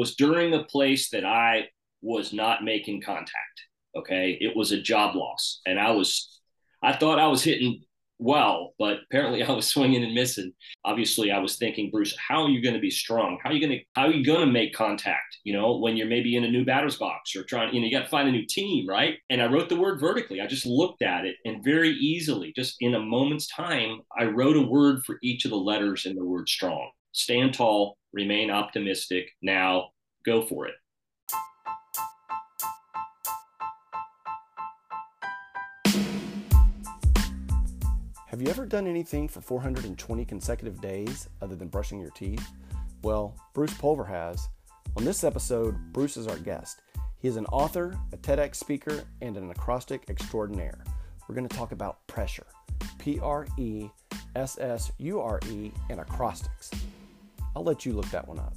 was during a place that I was not making contact. Okay. It was a job loss. And I was, I thought I was hitting well, but apparently I was swinging and missing. Obviously, I was thinking, Bruce, how are you going to be strong? How are you going to how are you going to make contact? You know, when you're maybe in a new batter's box or trying, you know, you got to find a new team, right? And I wrote the word vertically. I just looked at it and very easily, just in a moment's time, I wrote a word for each of the letters in the word strong. Stand tall, remain optimistic. Now go for it. Have you ever done anything for 420 consecutive days other than brushing your teeth? Well, Bruce Pulver has. On this episode, Bruce is our guest. He is an author, a TEDx speaker, and an acrostic extraordinaire. We're going to talk about pressure P R E S S U R E and acrostics. I'll let you look that one up.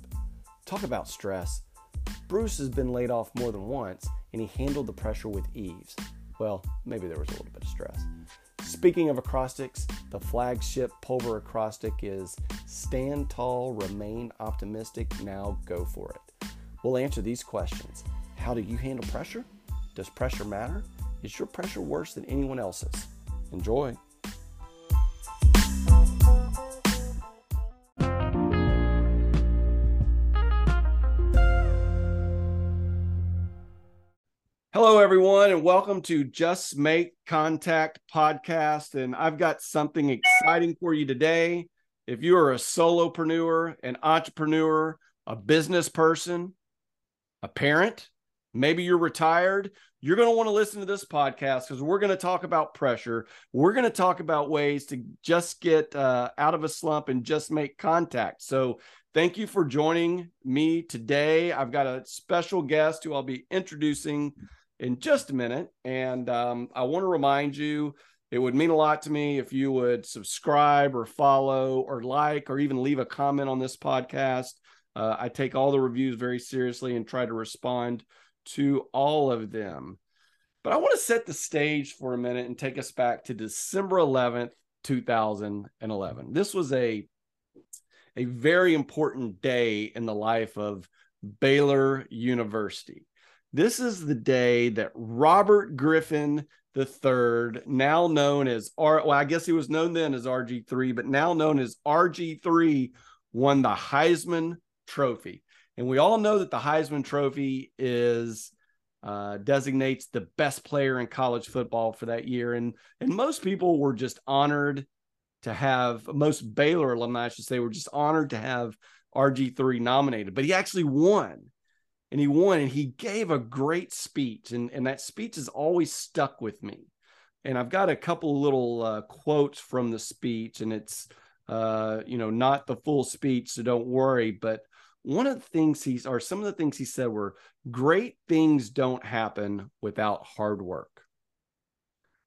Talk about stress. Bruce has been laid off more than once, and he handled the pressure with ease. Well, maybe there was a little bit of stress. Speaking of acrostics, the flagship Pulver acrostic is Stand tall, remain optimistic, now go for it. We'll answer these questions. How do you handle pressure? Does pressure matter? Is your pressure worse than anyone else's? Enjoy. Hello, everyone, and welcome to Just Make Contact podcast. And I've got something exciting for you today. If you are a solopreneur, an entrepreneur, a business person, a parent, maybe you're retired, you're going to want to listen to this podcast because we're going to talk about pressure. We're going to talk about ways to just get uh, out of a slump and just make contact. So, thank you for joining me today. I've got a special guest who I'll be introducing in just a minute. And um, I want to remind you it would mean a lot to me if you would subscribe or follow or like or even leave a comment on this podcast. Uh, I take all the reviews very seriously and try to respond to all of them. But I want to set the stage for a minute and take us back to December 11th, 2011. This was a a very important day in the life of Baylor University. This is the day that Robert Griffin III, now known as R, well, I guess he was known then as RG3, but now known as RG3, won the Heisman Trophy. And we all know that the Heisman Trophy is uh, designates the best player in college football for that year. And and most people were just honored to have most Baylor alumni, I should say, were just honored to have RG3 nominated. But he actually won and he won and he gave a great speech and, and that speech has always stuck with me. And i've got a couple little uh, quotes from the speech and it's uh, you know not the full speech so don't worry but one of the things he's or some of the things he said were great things don't happen without hard work.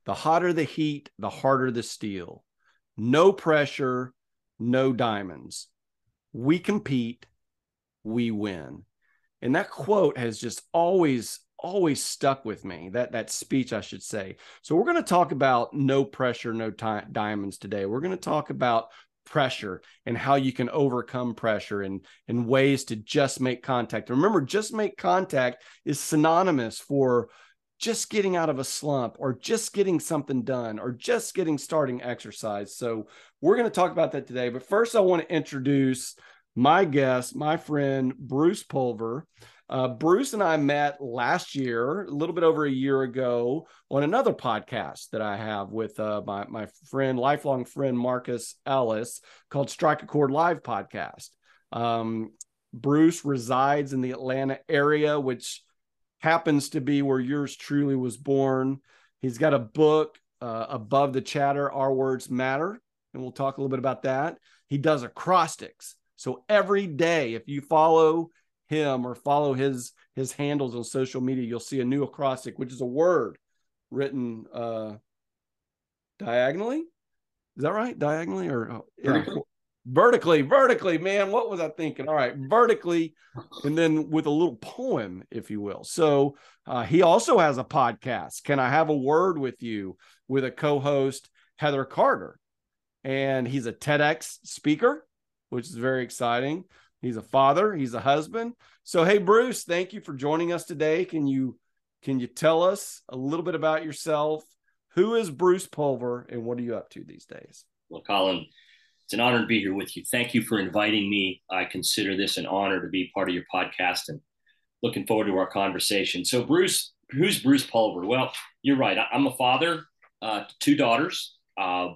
The hotter the heat the harder the steel. No pressure no diamonds. We compete we win and that quote has just always always stuck with me that that speech i should say. So we're going to talk about no pressure no time, diamonds today. We're going to talk about pressure and how you can overcome pressure and and ways to just make contact. Remember just make contact is synonymous for just getting out of a slump or just getting something done or just getting starting exercise. So we're going to talk about that today. But first i want to introduce my guest, my friend Bruce Pulver. Uh, Bruce and I met last year, a little bit over a year ago, on another podcast that I have with uh, my my friend, lifelong friend Marcus Ellis, called Strike a Chord Live podcast. Um, Bruce resides in the Atlanta area, which happens to be where yours truly was born. He's got a book, uh, Above the Chatter, Our Words Matter, and we'll talk a little bit about that. He does acrostics. So every day, if you follow him or follow his his handles on social media, you'll see a new acrostic, which is a word written uh diagonally. Is that right? Diagonally or oh, yeah. vertically, vertically, man. What was I thinking? All right, vertically, and then with a little poem, if you will. So uh, he also has a podcast. Can I have a word with you? With a co-host, Heather Carter, and he's a TEDx speaker which is very exciting. He's a father. He's a husband. So, hey, Bruce, thank you for joining us today. Can you can you tell us a little bit about yourself? Who is Bruce Pulver, and what are you up to these days? Well, Collin, it's an honor to be here with you. Thank you for inviting me. I consider this an honor to be part of your podcast, and looking forward to our conversation. So, Bruce, who's Bruce Pulver? Well, you're right. I'm a father, uh, two daughters. Uh,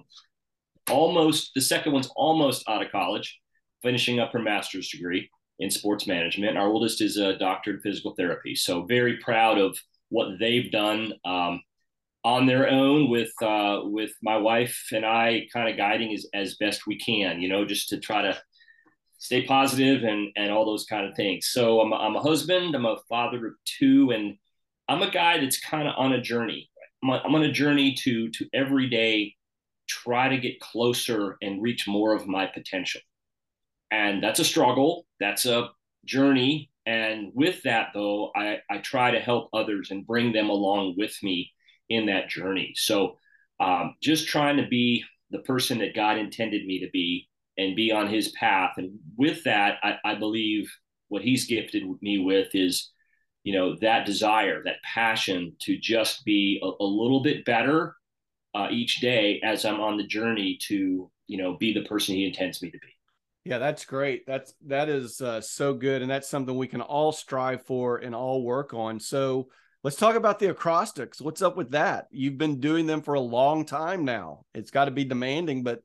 almost the second one's almost out of college, finishing up her master's degree in sports management. Our oldest is a doctor in physical therapy. So very proud of what they've done um, on their own with uh, with my wife and I kind of guiding as, as best we can, you know, just to try to stay positive and and all those kind of things. So I'm a, I'm a husband, I'm a father of two, and I'm a guy that's kind of on a journey. I'm, a, I'm on a journey to to every day try to get closer and reach more of my potential. And that's a struggle. That's a journey. And with that, though, I, I try to help others and bring them along with me in that journey. So um, just trying to be the person that God intended me to be and be on his path. And with that, I, I believe what he's gifted me with is, you know, that desire, that passion to just be a, a little bit better uh, each day as I'm on the journey to, you know, be the person he intends me to be. Yeah, that's great. That's that is uh, so good, and that's something we can all strive for and all work on. So let's talk about the acrostics. What's up with that? You've been doing them for a long time now. It's got to be demanding, but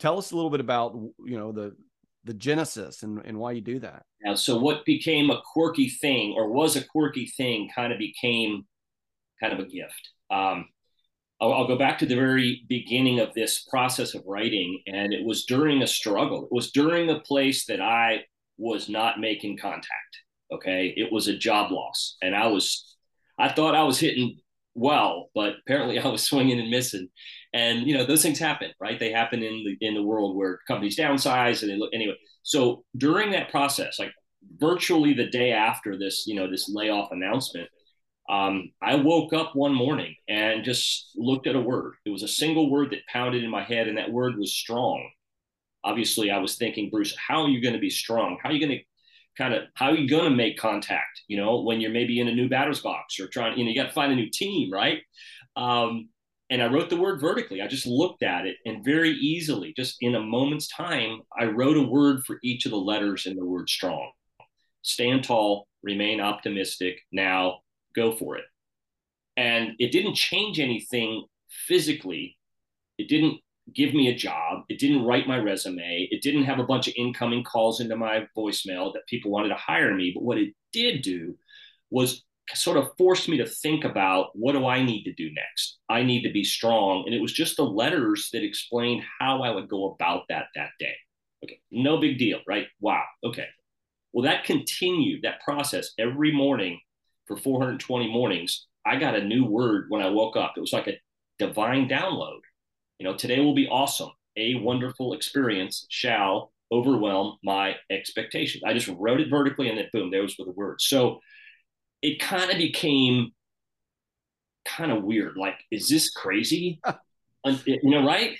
tell us a little bit about you know the the genesis and, and why you do that. Yeah. So what became a quirky thing, or was a quirky thing, kind of became kind of a gift. Um, I'll, I'll, go back to the very beginning of this process of writing, and it was during a struggle. It was during a place that I was not making contact. Okay, it was a job loss, and I was, I thought I was hitting well, but apparently I was swinging and missing. And you know those things happen, right? They happen in the in the world where companies downsize, and they look anyway. So during that process, like virtually the day after this, you know, this layoff announcement, um, I woke up one morning and just looked at a word. It was a single word that pounded in my head, and that word was strong. Obviously, I was thinking, Bruce, how are you going to be strong? How are you going to kind of how are you going to make contact? You know, when you're maybe in a new batter's box or trying, you know, you got to find a new team, right? Um, and I wrote the word vertically. I just looked at it and very easily, just in a moment's time, I wrote a word for each of the letters in the word strong. Stand tall, remain optimistic, now go for it. And it didn't change anything physically. It didn't give me a job. It didn't write my resume. It didn't have a bunch of incoming calls into my voicemail that people wanted to hire me. But what it did do was sort of forced me to think about what do I need to do next? I need to be strong. And it was just the letters that explained how I would go about that that day. Okay, no big deal, right? Wow. Okay. Well, that continued, that process every morning for 420 mornings, I got a new word when I woke up. It was like a divine download. You know, today will be awesome. A wonderful experience shall overwhelm my expectations. I just wrote it vertically and then boom, there was the word. So it kind of became kind of weird. Like, is this crazy? you know, right?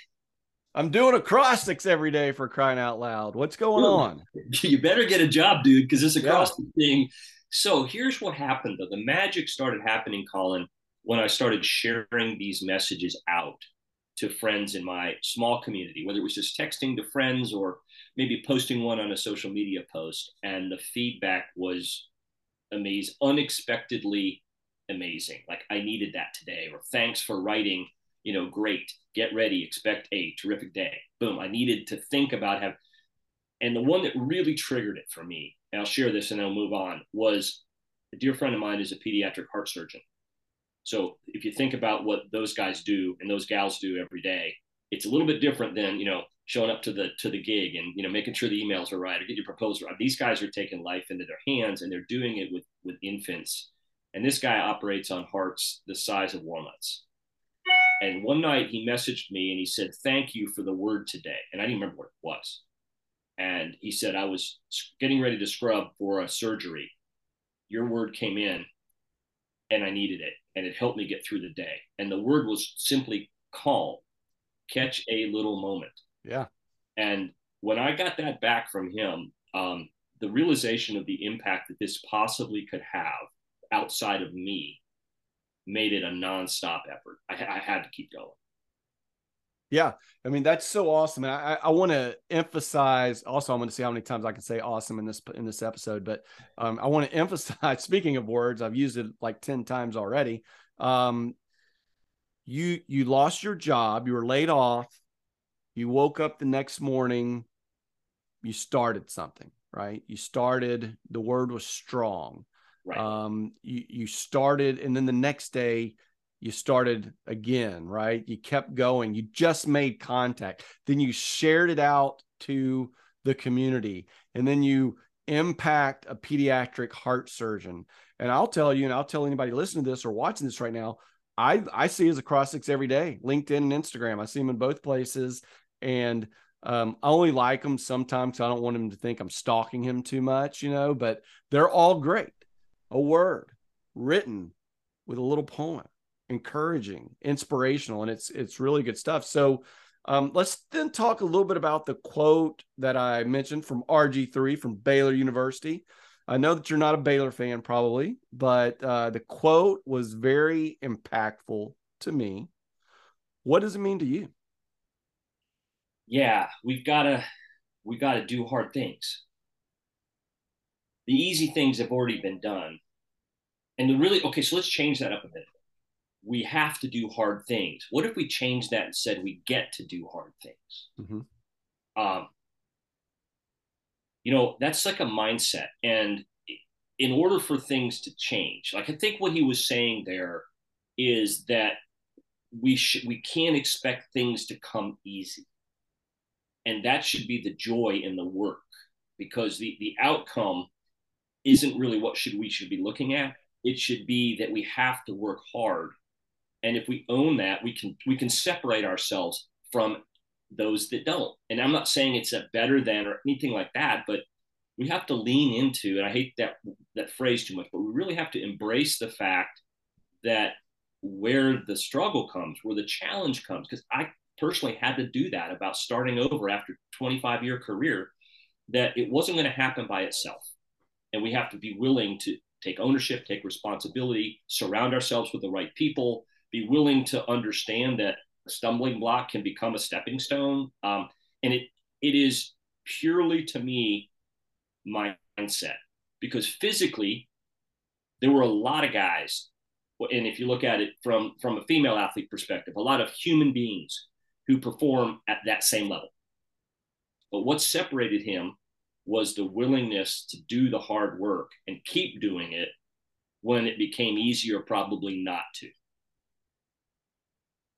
I'm doing acrostics every day for crying out loud. What's going on? You better get a job, dude, because this acrostic yeah. thing so here's what happened though. The magic started happening, Collin, when I started sharing these messages out to friends in my small community, whether it was just texting to friends or maybe posting one on a social media post. And the feedback was amazing, unexpectedly amazing. Like I needed that today, or thanks for writing, you know, great, get ready, expect a terrific day. Boom. I needed to think about have and the one that really triggered it for me and I'll share this and then I'll move on, was a dear friend of mine is a pediatric heart surgeon. So if you think about what those guys do and those gals do every day, it's a little bit different than, you know, showing up to the to the gig and you know making sure the emails are right or get your proposal right. These guys are taking life into their hands and they're doing it with with infants. And this guy operates on hearts the size of walnuts. And one night he messaged me and he said, Thank you for the word today. And I didn't remember what it was and he said I was getting ready to scrub for a surgery. Your word came in, and I needed it, and it helped me get through the day. And the word was simply calm, catch a little moment. Yeah. And when I got that back from him, um, the realization of the impact that this possibly could have outside of me made it a nonstop effort. I, I had to keep going. Yeah, I mean that's so awesome, and I, I want to emphasize. Also, I'm going to see how many times I can say "awesome" in this in this episode, but um, I want to emphasize. Speaking of words, I've used it like ten times already. Um, you you lost your job, you were laid off, you woke up the next morning, you started something, right? You started. The word was strong. Right. Um, you you started, and then the next day you started again, right? You kept going. You just made contact. Then you shared it out to the community. And then you impact a pediatric heart surgeon. And I'll tell you, and I'll tell anybody listening to this or watching this right now, I, I see his acrostics every day, LinkedIn and Instagram. I see him in both places. And um, I only like him sometimes. I don't want him to think I'm stalking him too much, you know, but they're all great. A word written with a little poem encouraging, inspirational, and it's it's really good stuff. So um, let's then talk a little bit about the quote that I mentioned from RG3 from Baylor University. I know that you're not a Baylor fan, probably, but uh, the quote was very impactful to me. What does it mean to you? Yeah, we've got to we got to do hard things. The easy things have already been done, and the really okay. So let's change that up a bit we have to do hard things. What if we changed that and said we get to do hard things? Mm-hmm. Um, you know, that's like a mindset. And in order for things to change, like I think what he was saying there is that we should we can't expect things to come easy. And that should be the joy in the work because the the outcome isn't really what should we should be looking at. It should be that we have to work hard and if we own that we can we can separate ourselves from those that don't. And i'm not saying it's a better than or anything like that but we have to lean into and i hate that that phrase too much but we really have to embrace the fact that where the struggle comes where the challenge comes because i personally had to do that about starting over after 25 year career that it wasn't going to happen by itself. And we have to be willing to take ownership take responsibility surround ourselves with the right people be willing to understand that a stumbling block can become a stepping stone. Um, and it it is purely to me mindset. Because physically there were a lot of guys and if you look at it from from a female athlete perspective a lot of human beings who perform at that same level. But what separated him was the willingness to do the hard work and keep doing it when it became easier probably not to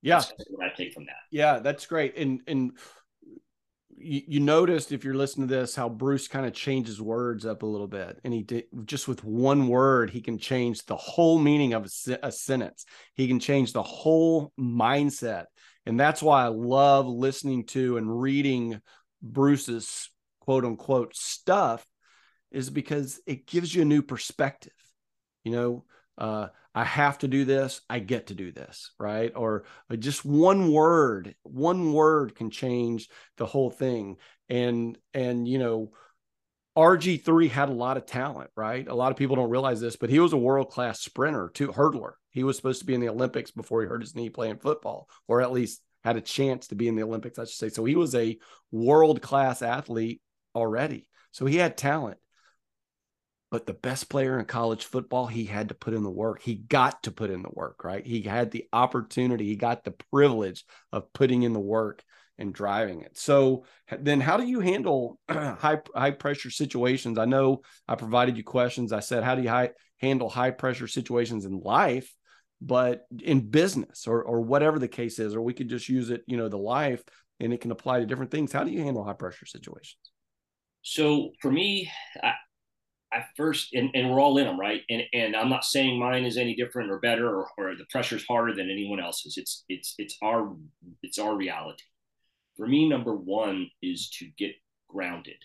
yeah, what I take from that. Yeah, that's great. And and you, you noticed if you're listening to this how Bruce kind of changes words up a little bit, and he did just with one word he can change the whole meaning of a, a sentence. He can change the whole mindset, and that's why I love listening to and reading Bruce's quote unquote stuff, is because it gives you a new perspective. You know, uh, I have to do this, I get to do this, right? Or uh, just one word, one word can change the whole thing. And and you know, RG3 had a lot of talent, right? A lot of people don't realize this, but he was a world-class sprinter, too, hurdler. He was supposed to be in the Olympics before he hurt his knee playing football, or at least had a chance to be in the Olympics, I should say. So he was a world-class athlete already. So he had talent but the best player in college football, he had to put in the work. He got to put in the work, right? He had the opportunity, he got the privilege of putting in the work and driving it. So then how do you handle high high pressure situations? I know I provided you questions. I said how do you high, handle high pressure situations in life, but in business or or whatever the case is or we could just use it, you know, the life and it can apply to different things. How do you handle high pressure situations? So for me, I, I first, and, and we're all in them, right? And and I'm not saying mine is any different or better, or, or the pressure's harder than anyone else's. It's it's it's our it's our reality. For me, number one is to get grounded.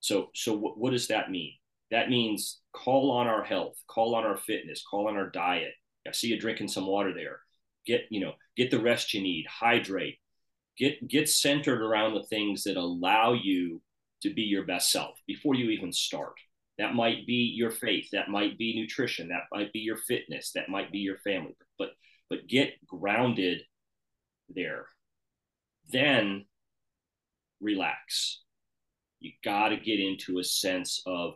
So so what, what does that mean? That means call on our health, call on our fitness, call on our diet. I see you drinking some water there. Get you know get the rest you need, hydrate, get get centered around the things that allow you to be your best self before you even start. That might be your faith, that might be nutrition, that might be your fitness, that might be your family. But but get grounded there. Then relax. You got to get into a sense of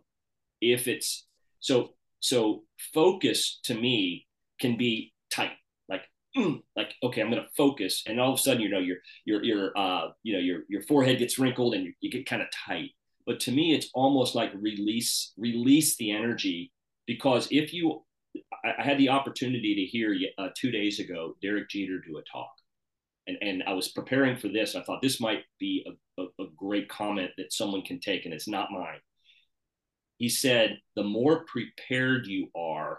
if it's so so focus to me can be tight like mm, like okay i'm to focus and all of a sudden you know your your your uh you know your your forehead gets wrinkled and you, you get kind of tight but to me it's almost like release release the energy because if you i, I had the opportunity to hear uh, two days ago derek jeter do a talk. And and i was preparing for this. I thought this might be a, a, a great comment that someone can take and it's not mine. He said the more prepared you are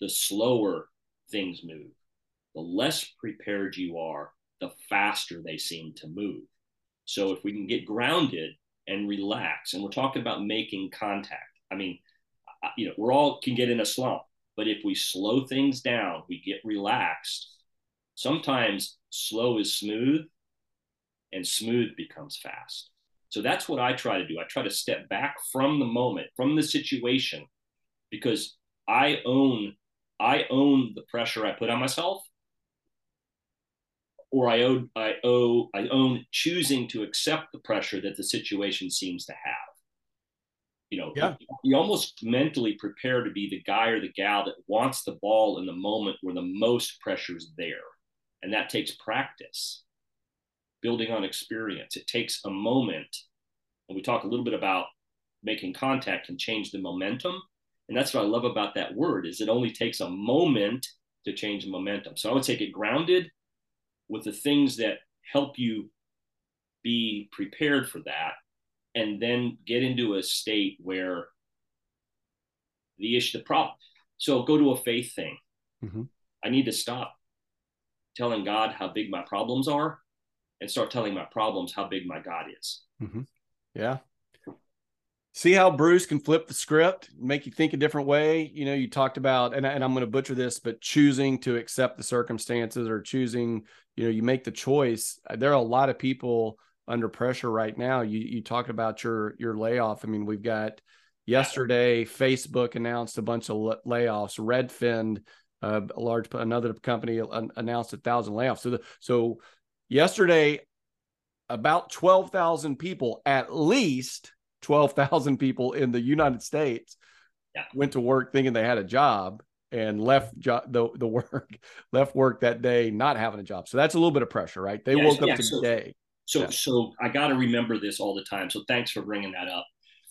the slower things move. The less prepared you are the faster they seem to move. So if we can get grounded and relax. And we're talking about making contact. I mean you know we're all can get in a slump but if we slow things down we get relaxed sometimes slow is smooth and smooth becomes fast. So that's what I try to do. I try to step back from the moment, from the situation, because I own I own the pressure I put on myself, or I owe I owe I own choosing to accept the pressure that the situation seems to have. You know, yeah. you, almost mentally prepare to be the guy or the gal that wants the ball in the moment where the most pressure is there, and that takes practice building on experience. It takes a moment. And we talk a little bit about making contact can change the momentum. And that's what I love about that word is it only takes a moment to change the momentum. So I would say get grounded with the things that help you be prepared for that and then get into a state where the issue the problem so go to a faith thing mm-hmm. i need to stop telling god how big my problems are and start telling my problems how big my God is. Mm-hmm. Yeah. See how Bruce can flip the script, make you think a different way. You know, you talked about, and, and I'm going to butcher this, but choosing to accept the circumstances or choosing, you know, you make the choice. There are a lot of people under pressure right now. You you talked about your your layoff. I mean, we've got yesterday Facebook announced a bunch of layoffs. Redfin, uh, a large another company announced a thousand layoffs. So the, so Yesterday, about 12,000 people, at least 12,000 people in the United States yeah. went to work thinking they had a job and left jo- the, the work left work that day not having a job. So that's a little bit of pressure, right? They yeah, woke yeah, up today. So, so, so I got to remember this all the time. So thanks for bringing that up.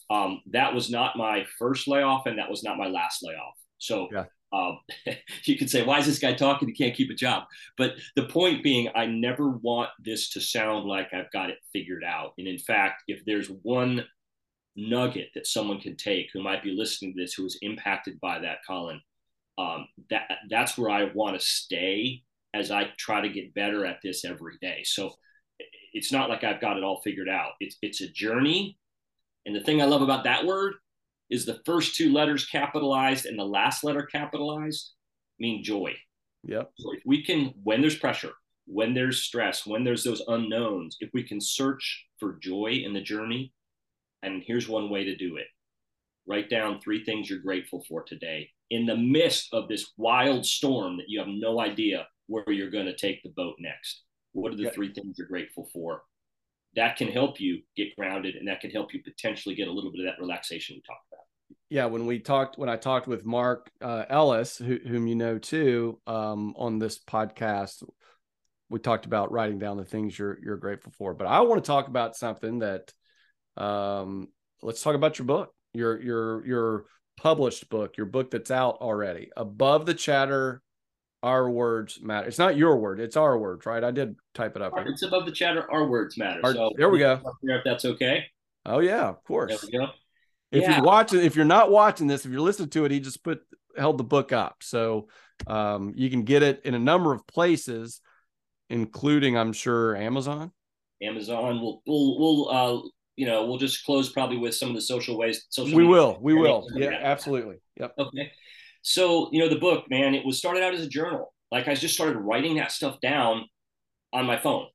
Um, that was not my first layoff, and that was not my last layoff. So yeah um, you could say, why is this guy talking? He can't keep a job. But the point being, I never want this to sound like I've got it figured out. And in fact, if there's one nugget that someone can take who might be listening to this who is impacted by that, Collin, um, that that's where I want to stay as I try to get better at this every day. So it's not like I've got it all figured out. It's it's a journey. And the thing I love about that word is the first two letters capitalized and the last letter capitalized mean joy. Yep. So if we can, when there's pressure, when there's stress, when there's those unknowns, if we can search for joy in the journey, and here's one way to do it write down three things you're grateful for today in the midst of this wild storm that you have no idea where you're going to take the boat next. What are the three things you're grateful for? that can help you get grounded and that can help you potentially get a little bit of that relaxation we talked about yeah when we talked when i talked with mark uh, ellis who, whom you know too um, on this podcast we talked about writing down the things you're you're grateful for but i want to talk about something that um, let's talk about your book your your your published book your book that's out already above the chatter our words matter. It's not your word, it's our words, right? I did type it up. It's above the chatter, our words matter. Our, so there we go. If that's okay. Oh yeah, of course. There we go. If yeah. you're watching, if you're not watching this, if you're listening to it, he just put held the book up. So um, you can get it in a number of places, including I'm sure Amazon. Amazon. We'll we'll we'll uh, you know we'll just close probably with some of the social ways. Social. We will. We will. Yeah, absolutely. Yep. Okay. So, you know, the book, man, it was started out as a journal. Like I just started writing that stuff down on my phone.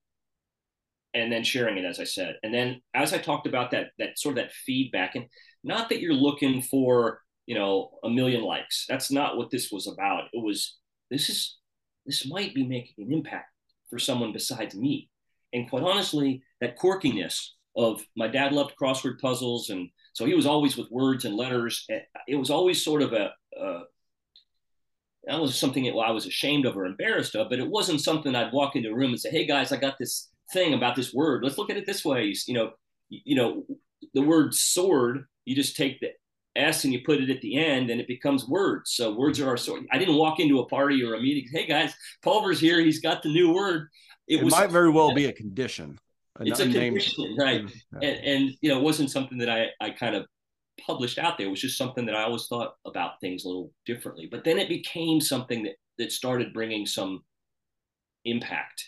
and then sharing it as I said. And then as I talked about that that sort of that feedback and not that you're looking for, you know, a million likes. That's not what this was about. It was this is this might be making an impact for someone besides me. And quite honestly, that quirkiness of my dad loved crossword puzzles and so he was always with words and letters. It was always sort of a, a that was something that I was ashamed of or embarrassed of, but it wasn't something I'd walk into a room and say, "Hey guys, I got this thing about this word. Let's look at it this way." You know, you know, the word sword. You just take the S and you put it at the end, and it becomes words. So words are our sword. I didn't walk into a party or a meeting. Hey guys, Pulver's here. He's got the new word. It, it was, might very well be a condition. It's a condition, right? Yeah. And, and you know, it wasn't something that I I kind of published out there. It was just something that I always thought about things a little differently. But then it became something that that started bringing some impact.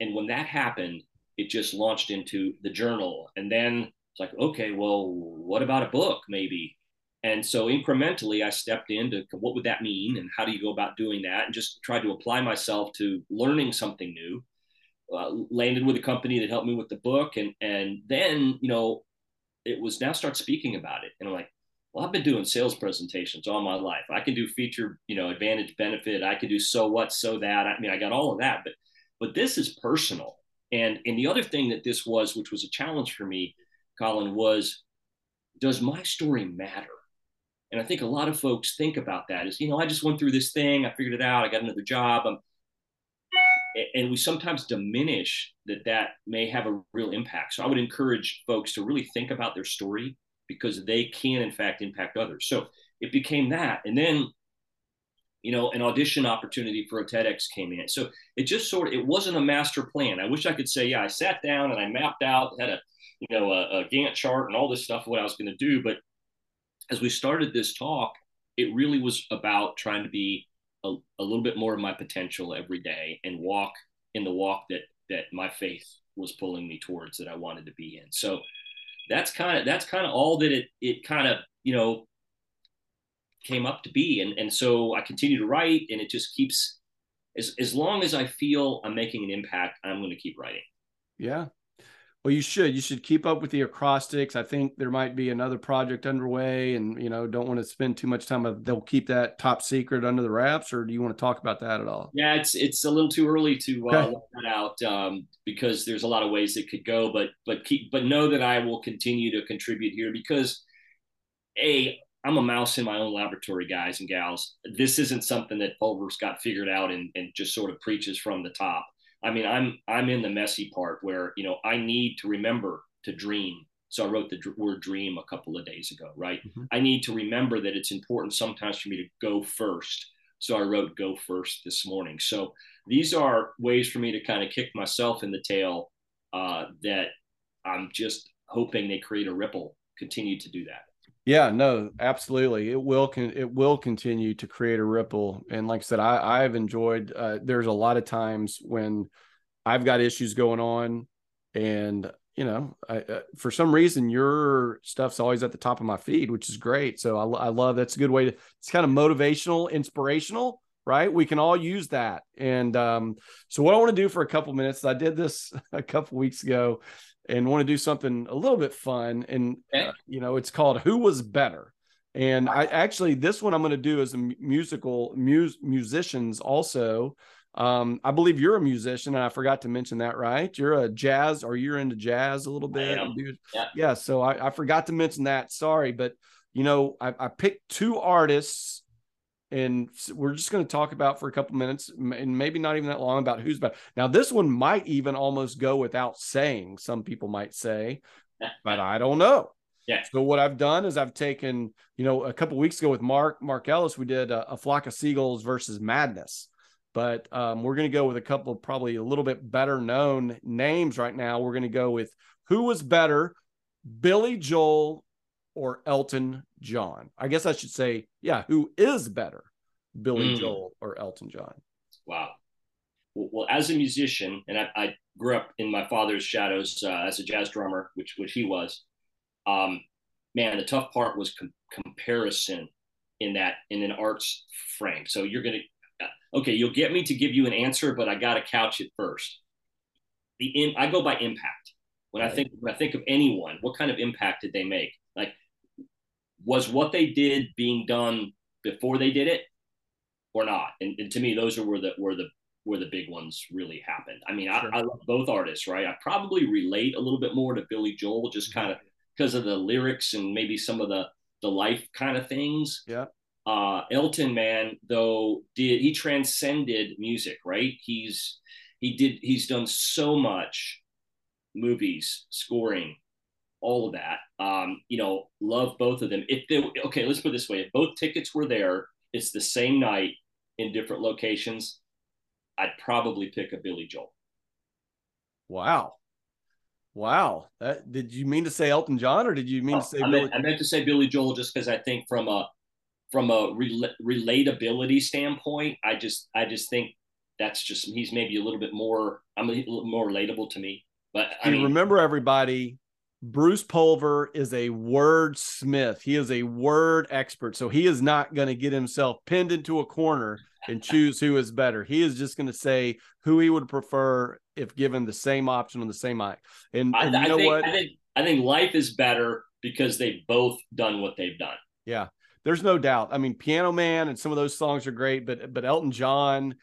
And when that happened, it just launched into the journal. And then it's like, okay, well, what about a book, maybe? And so incrementally, I stepped into what would that mean, and how do you go about doing that, and just tried to apply myself to learning something new. Uh, landed with a company that helped me with the book, and and then you know it was now start speaking about it. And I'm like, well, I've been doing sales presentations all my life. I can do feature, you know, advantage benefit. I can do so what, so that. I mean, I got all of that, but but this is personal. And and the other thing that this was, which was a challenge for me, Collin, was does my story matter? And I think a lot of folks think about that is, you know, I just went through this thing, I figured it out, I got another job. I'm, and we sometimes diminish that that may have a real impact. So I would encourage folks to really think about their story because they can, in fact, impact others. So it became that. And then, you know, an audition opportunity for a TEDx came in. So it just sort of, it wasn't a master plan. I wish I could say, yeah, I sat down and I mapped out, had a, you know, a, a Gantt chart and all this stuff, what I was going to do. But as we started this talk, it really was about trying to be a, a little bit more of my potential every day and walk in the walk that that my faith was pulling me towards that I wanted to be in. So that's kind of that's kind of all that it it kind of you know came up to be and and so I continue to write and it just keeps as as long as I feel I'm making an impact I'm going to keep writing. Yeah. Well, you should. You should keep up with the acrostics. I think there might be another project underway, and you know, don't want to spend too much time. Of, they'll keep that top secret under the wraps, or do you want to talk about that at all? Yeah, it's it's a little too early to uh, okay. that out um, because there's a lot of ways it could go. But but keep but know that I will continue to contribute here because a I'm a mouse in my own laboratory, guys and gals. This isn't something that Pulver's got figured out and, and just sort of preaches from the top. I mean, I'm I'm in the messy part where you know I need to remember to dream. So I wrote the d- word dream a couple of days ago, right? Mm-hmm. I need to remember that it's important sometimes for me to go first. So I wrote go first this morning. So these are ways for me to kind of kick myself in the tail uh, that I'm just hoping they create a ripple. Continue to do that. Yeah, no, absolutely. It will con- it will continue to create a ripple. And like I said, I I've enjoyed. Uh, there's a lot of times when I've got issues going on, and you know, I, uh, for some reason your stuff's always at the top of my feed, which is great. So I, I love that's a good way to. It's kind of motivational, inspirational, right? We can all use that. And um, so what I want to do for a couple minutes, I did this a couple weeks ago and want to do something a little bit fun. And, okay. uh, you know, it's called Who Was Better? And I actually, this one I'm going to do as a musical mus- musicians also. Um, I believe you're a musician, and I forgot to mention that, right? You're a jazz, or you're into jazz a little bit. Yeah. yeah. So I, I forgot to mention that. Sorry, but you know, I, I picked two artists and we're just going to talk about for a couple minutes and maybe not even that long about who's better. Now, this one might even almost go without saying, some people might say, but I don't know. Yeah. So what I've done is I've taken, you know, a couple weeks ago with Mark Mark Ellis, we did a, a flock of seagulls versus madness. But um, we're going to go with a couple probably a little bit better known names right now. We're going to go with who was better, Billy Joel or Elton John? I guess I should say, yeah, who is better, Billy mm. Joel or Elton John? Wow. Well, as a musician, and I, I, grew up in my father's shadows uh, as a jazz drummer, which which he was. Um, man, the tough part was com- comparison in that in an arts frame. So you're gonna, uh, okay, you'll get me to give you an answer, but I got to couch it first. the in, I go by impact. When Right. I think when I think of anyone, what kind of impact did they make? Was what they did being done before they did it, or not? And, and to me, those are where the where the where the big ones really happened. I mean, Sure. I, I love both artists, right? I probably relate a little bit more to Billy Joel, just kind of because of the lyrics and maybe some of the the life kind of things. Yeah. Uh, Elton, man, though, did he transcended music, right? He's he did he's done so much movies, scoring, all of that. Um, you know, love both of them. If they okay, let's put it this way: if both tickets were there, it's the same night in different locations. I'd probably pick a Billy Joel. Wow. Wow. That did you mean to say Elton John or did you mean Oh, to say I, Billy? meant, I meant to say Billy Joel just because I think from a from a rel- relatability standpoint, I just I just think that's just he's maybe a little bit more I'm a little more relatable to me. But I mean, remember everybody, Bruce Pulver is a word smith. He is a word expert. So he is not going to get himself pinned into a corner and choose who is better. He is just going to say who he would prefer if given the same option on the same mic. And, I, and you I know think what? I think I think life is better because they've both done what they've done. Yeah, there's no doubt. I mean, Piano Man and some of those songs are great, but but Elton John,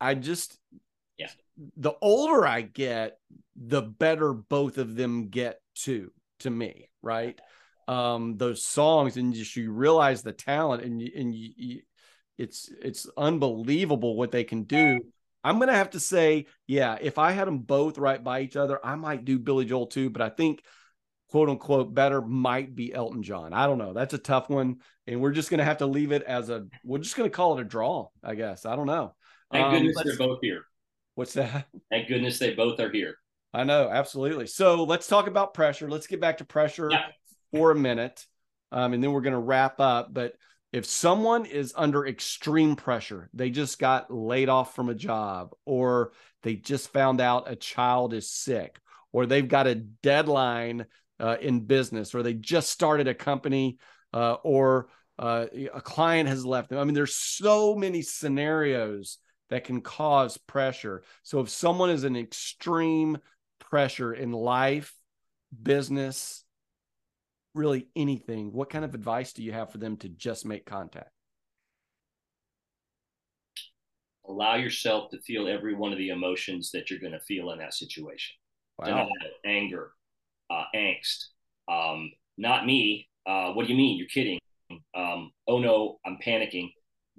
I just. The older I get, the better both of them get too. To me, right? Um, those songs and just you realize the talent and you, and you, you, it's it's unbelievable what they can do. I'm gonna have to say, yeah, if I had them both right by each other, I might do Billy Joel too. But I think quote unquote better might be Elton John. I don't know. That's a tough one. And we're just going to have to leave it as a, we're just going to call it a draw, I guess. I don't know. Thank Um, goodness let's- they're both here. What's that? Thank goodness they both are here. I know. Absolutely. So let's talk about pressure. Let's get back to pressure Yeah. for a minute. Um, and then we're going to wrap up. But if someone is under extreme pressure, they just got laid off from a job, or they just found out a child is sick, or they've got a deadline uh, in business, or they just started a company, uh, or uh, a client has left them. I mean, there's so many scenarios that can cause pressure. So if someone is in extreme pressure in life, business, really anything, what kind of advice do you have for them to just make contact? Allow yourself to feel every one of the emotions that you're going to feel in that situation. Wow. Anger, uh, angst. Um, not me. Uh, what do you mean? You're kidding. Um, oh no, I'm panicking.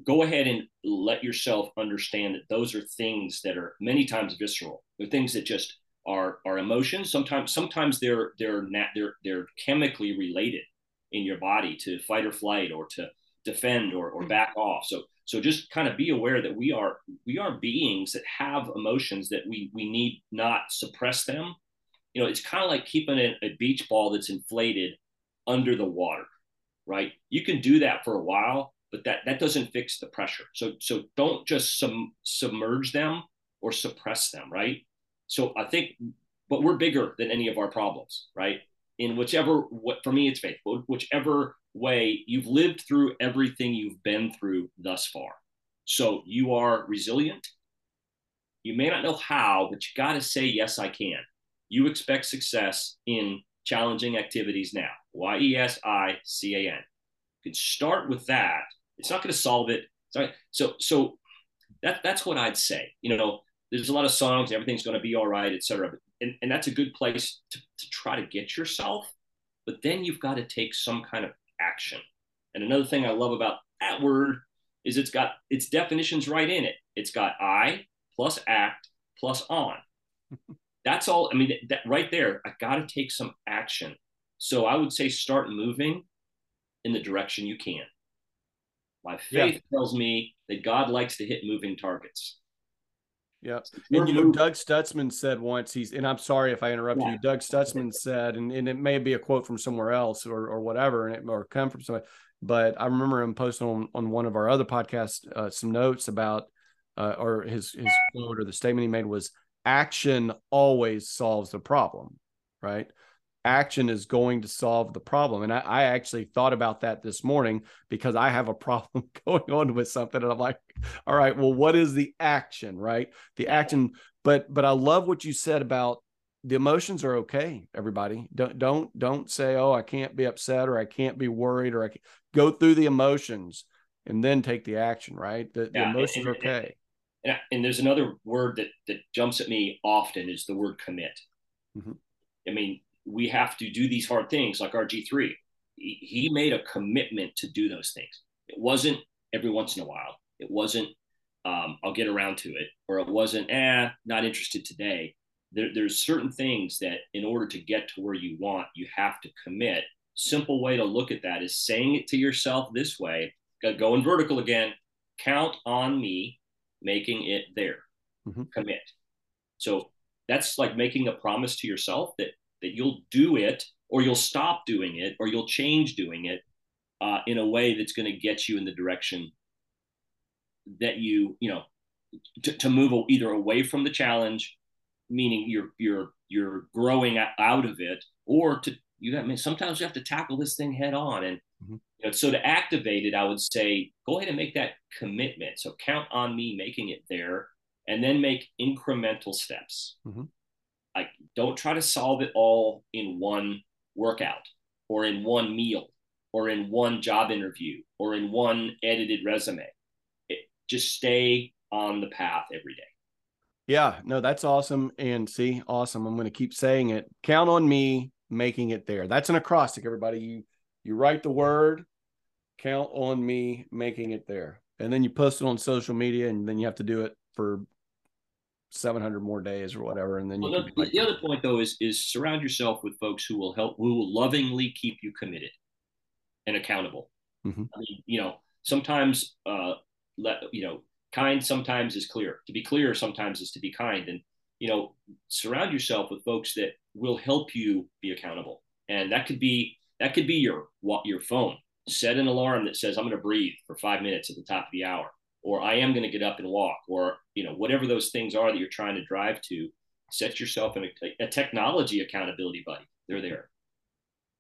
Go ahead and let yourself understand that those are things that are many times visceral. They're things that just are are emotions. Sometimes sometimes they're they're nat- they're they're chemically related in your body to fight or flight or to defend or, or mm-hmm. back off. So so just kind of be aware that we are we are beings that have emotions that we we need not suppress them. You know, it's kind of like keeping a, a beach ball that's inflated under the water, right? You can do that for a while, but that that doesn't fix the pressure. So so don't just sum, submerge them or suppress them, right? So I think, but we're bigger than any of our problems, right? In whichever what for me it's faith, whichever way you've lived through everything you've been through thus far. So you are resilient. You may not know how, but you got to say yes, I can. You expect success in challenging activities now. Y E S I C A N. You can start with that. It's not going to solve it. Sorry. So so that that's what I'd say. You know, there's a lot of songs, everything's going to be all right, et cetera. And, and that's a good place to, to try to get yourself. But then you've got to take some kind of action. And another thing I love about that word is it's got its definitions right in it. It's got I plus act plus on. That's all. I mean, that right there, I got to take some action. So I would say start moving in the direction you can. My faith Yeah. tells me that God likes to hit moving targets. Yeah. And you know, Doug Stutzman said once, he's, and I'm sorry if I interrupt Yeah. you. Doug Stutzman said, and, and it may be a quote from somewhere else or, or whatever, and it or come from somewhere, but I remember him posting on, on one of our other podcasts uh, some notes about, uh, or his, his quote or the statement he made was action always solves the problem, right? Action is going to solve the problem. And I, I, actually thought about that this morning because I have a problem going on with something. And I'm like, all right, well, what is the action? Right. The action. But but I love what you said about the emotions are okay, everybody. Don't don't don't say, oh, I can't be upset or I can't be worried or I can't. go through the emotions and then take the action, right? The, yeah, the emotions and, are okay. And, and, there's another word that that jumps at me often is the word commit. Mm-hmm. I mean, we have to do these hard things like RG3. He made a commitment to do those things. It wasn't every once in a while. It wasn't, um, I'll get around to it, or it wasn't, eh, not interested today. There, there's certain things that in order to get to where you want, you have to commit. Simple way to look at that is saying it to yourself this way, going vertical again, count on me making it there. Mm-hmm. Commit. So that's like making a promise to yourself that that you'll do it or you'll stop doing it or you'll change doing it uh, in a way that's going to get you in the direction that you you know to, to move either away from the challenge meaning you're you're you're growing out of it or to you got I mean, sometimes you have to tackle this thing head on. And mm-hmm. you know, so to activate it i would say go ahead and make that commitment. So count on me making it there and then make incremental steps. Mm-hmm like don't try to solve it all in one workout or in one meal or in one job interview or in one edited resume. It, just stay on the path every day. Yeah no that's awesome. And see awesome. I'm going to keep saying it. Count on me making it there. That's an acrostic everybody. You you write the word count on me making it there. And then you post it on social media and then you have to do it for 700 more days or whatever and then well, the, like, the other point though is is surround yourself with folks who will help who will lovingly keep you committed and accountable. Mm-hmm. i mean you know sometimes uh let you know kind sometimes is clear. To be clear sometimes is to be kind. And you know surround yourself with folks that will help you be accountable. And that could be that could be your what your phone. Set an alarm that says i'm going to breathe for five minutes at the top of the hour or I am going to get up and walk, or you know whatever those things are that you're trying to drive to. Set yourself in a, a technology accountability buddy. They're there.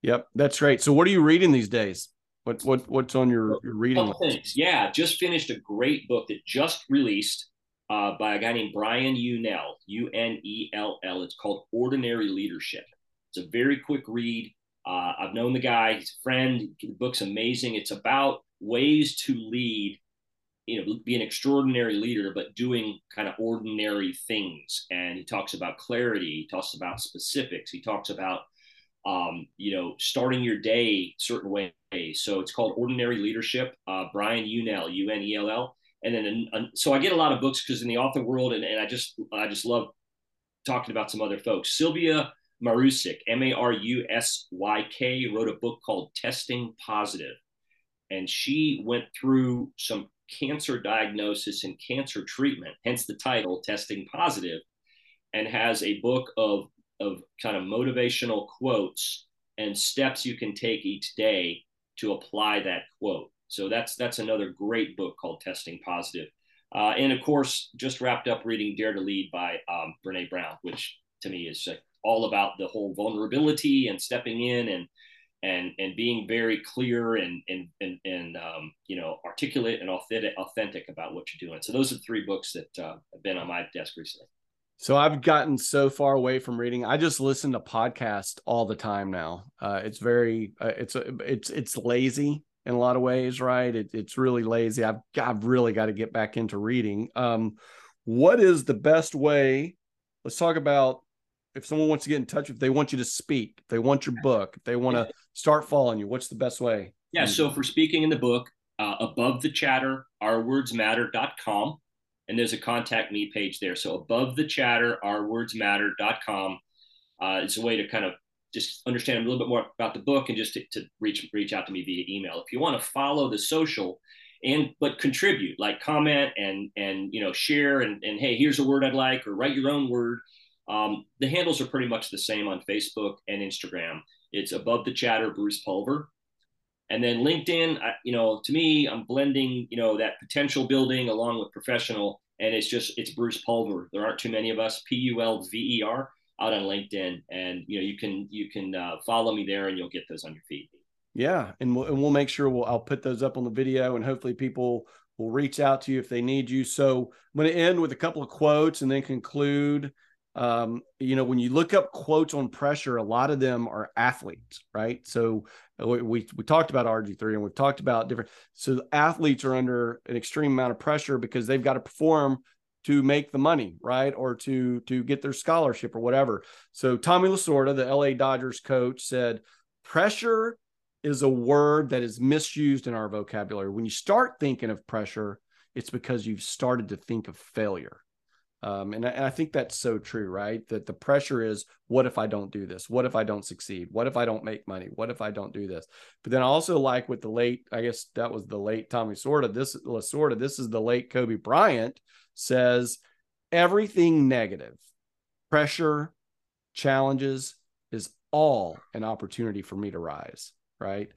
Yep, that's great. So, what are you reading these days? What what what's on your, your reading? Things. Yeah, just finished a great book that just released uh, by a guy named Brian Unell, U N E L L. It's called Ordinary Leadership. It's a very quick read. Uh, I've known the guy; he's a friend. The book's amazing. It's about ways to lead you know be an extraordinary leader but doing kind of ordinary things. And he talks about clarity he talks about specifics he talks about um, you know starting your day certain ways. So it's called ordinary leadership uh, brian unell u-n-e-l-l and then so i get a lot of books because in the author world and, and i just i just love talking about some other folks. Sylvia Marusyk, m-a-r-u-s-y-k wrote a book called testing positive. And she went through some cancer diagnosis and cancer treatment, hence the title, Testing Positive, and has a book of, of kind of motivational quotes and steps you can take each day to apply that quote. So that's that's another great book called Testing Positive. Uh, and of course, just wrapped up reading Dare to Lead by um, Brene Brown, which to me is uh, all about the whole vulnerability and stepping in and and and being very clear and and and, and um, you know articulate and authentic authentic about what you're doing. So those are three books that uh, have been on my desk recently. So I've gotten so far away from reading. I just listen to podcasts all the time now. Uh, it's very uh, it's it's it's lazy in a lot of ways, right? It, it's really lazy. I've I've really got to get back into reading. Um, what is the best way? Let's talk about if someone wants to get in touch, if they want you to speak, if they want your book, if they want to start following you, what's the best way? Yeah. So for speaking in the book, uh, above the chatter, ourwordsmatter.com. And there's a contact me page there. So above the chatter, ourwordsmatter.com. Uh, it's a way to kind of just understand a little bit more about the book and just to, to reach reach out to me via email. If you want to follow the social and but contribute, like comment and and you know share and and hey, here's a word I'd like, or write your own word. Um, the handles are pretty much the same on Facebook and Instagram. It's above the chatter, Bruce Pulver. And then LinkedIn, I, you know, to me, I'm blending, you know, that potential building along with professional, and it's just it's Bruce Pulver. There aren't too many of us. P U L V E R. out on LinkedIn, and you know you can you can uh, follow me there, and you'll get those on your feed. Yeah, and we'll and we'll make sure we'll I'll put those up on the video, and hopefully people will reach out to you if they need you. So I'm going to end with a couple of quotes and then conclude. Um, you know, when you look up quotes on pressure, a lot of them are athletes, right? So uh, we we, we talked about RG three, and we've talked about different. So athletes are under an extreme amount of pressure because they've got to perform to make the money, right? Or to to get their scholarship or whatever. So Tommy Lasorda, the LA Dodgers coach, said pressure is a word that is misused in our vocabulary. When you start thinking of pressure, it's because you've started to think of failure. Um, and, I, and I think that's so true, right? That the pressure is, what if I don't do this? What if I don't succeed? What if I don't make money? What if I don't do this? But then I also like with the late, I guess that was the late Tommy Sorta. This Lasorda, this is the late Kobe Bryant says everything negative, pressure, challenges is all an opportunity for me to rise. Right.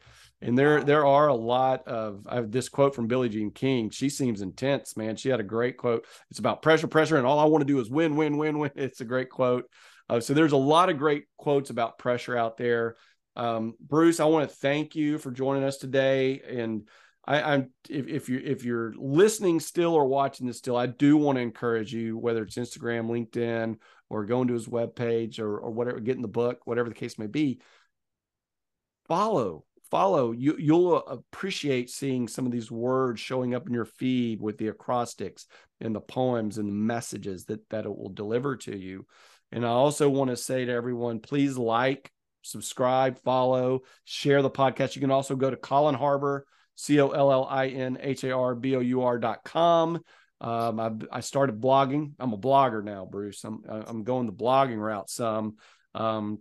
And there, there are a lot of I have this quote from Billie Jean King. She seems intense, man. She had a great quote. It's about pressure, pressure, and all I want to do is win, win, win, win. It's a great quote. Uh, so there's a lot of great quotes about pressure out there. Um, Bruce, I want to thank you for joining us today. And I, am if, if you if you're listening still or watching this still, I do want to encourage you, whether it's Instagram, LinkedIn, or going to his webpage or or whatever, getting the book, whatever the case may be. Follow, follow. You you'll appreciate seeing some of these words showing up in your feed with the acrostics and the poems and the messages that that it will deliver to you. And I also want to say to everyone, please like, subscribe, follow, share the podcast. You can also go to Collin Harbour C O L L I N H A R B O U R dot com. Um, I, I started blogging. I'm a blogger now, Bruce. I'm I'm going the blogging route some. Um,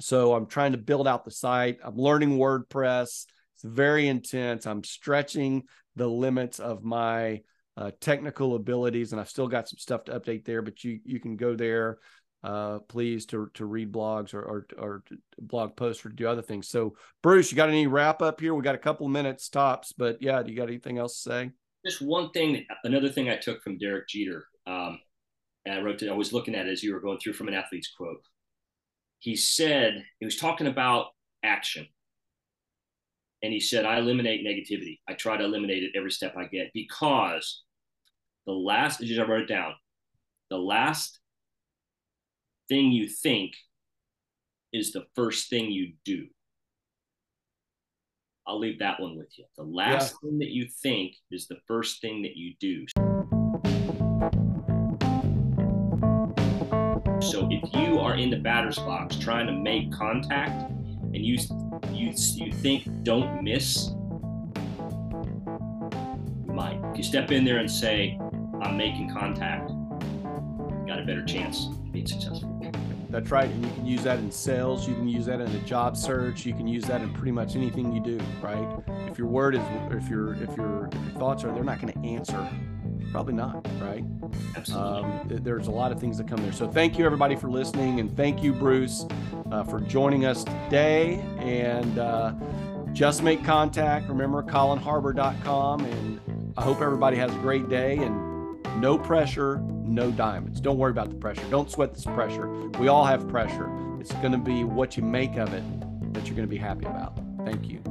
so I'm trying to build out the site. I'm learning WordPress. It's very intense. I'm stretching the limits of my uh, technical abilities, and I've still got some stuff to update there. But you you can go there uh, please to to read blogs or, or or blog posts or do other things. So, Bruce, you got any wrap up here? We got a couple minutes tops, but yeah, do you got anything else to say? Just one thing. Another thing I took from Derek Jeter, um, and I wrote it. I was looking at it as you were going through from an athlete's quote. He said he was talking about action, and he said, "I eliminate negativity. I try to eliminate it every step I get because the last, as I wrote it down, the last thing you think is the first thing you do. I'll leave that one with you. The last yeah. thing that you think is the first thing that you do. So if you are in the batter's box trying to make contact and you you you think don't miss, you might. If you step in there and say, I'm making contact, you got a better chance of being successful. That's right. And you can use that in sales. You can use that in a job search. You can use that in pretty much anything you do, right? If your word is, if your, if your, if your thoughts are, they're not going to answer. Probably not, right? Absolutely. Um, there's a lot of things that come there. So thank you everybody for listening, and thank you Bruce uh, for joining us today. And uh, just make contact. Remember collinharbour.com, and I hope everybody has a great day. And no pressure, no diamonds. Don't worry about the pressure. Don't sweat this pressure. We all have pressure. It's going to be what you make of it that you're going to be happy about. Thank you.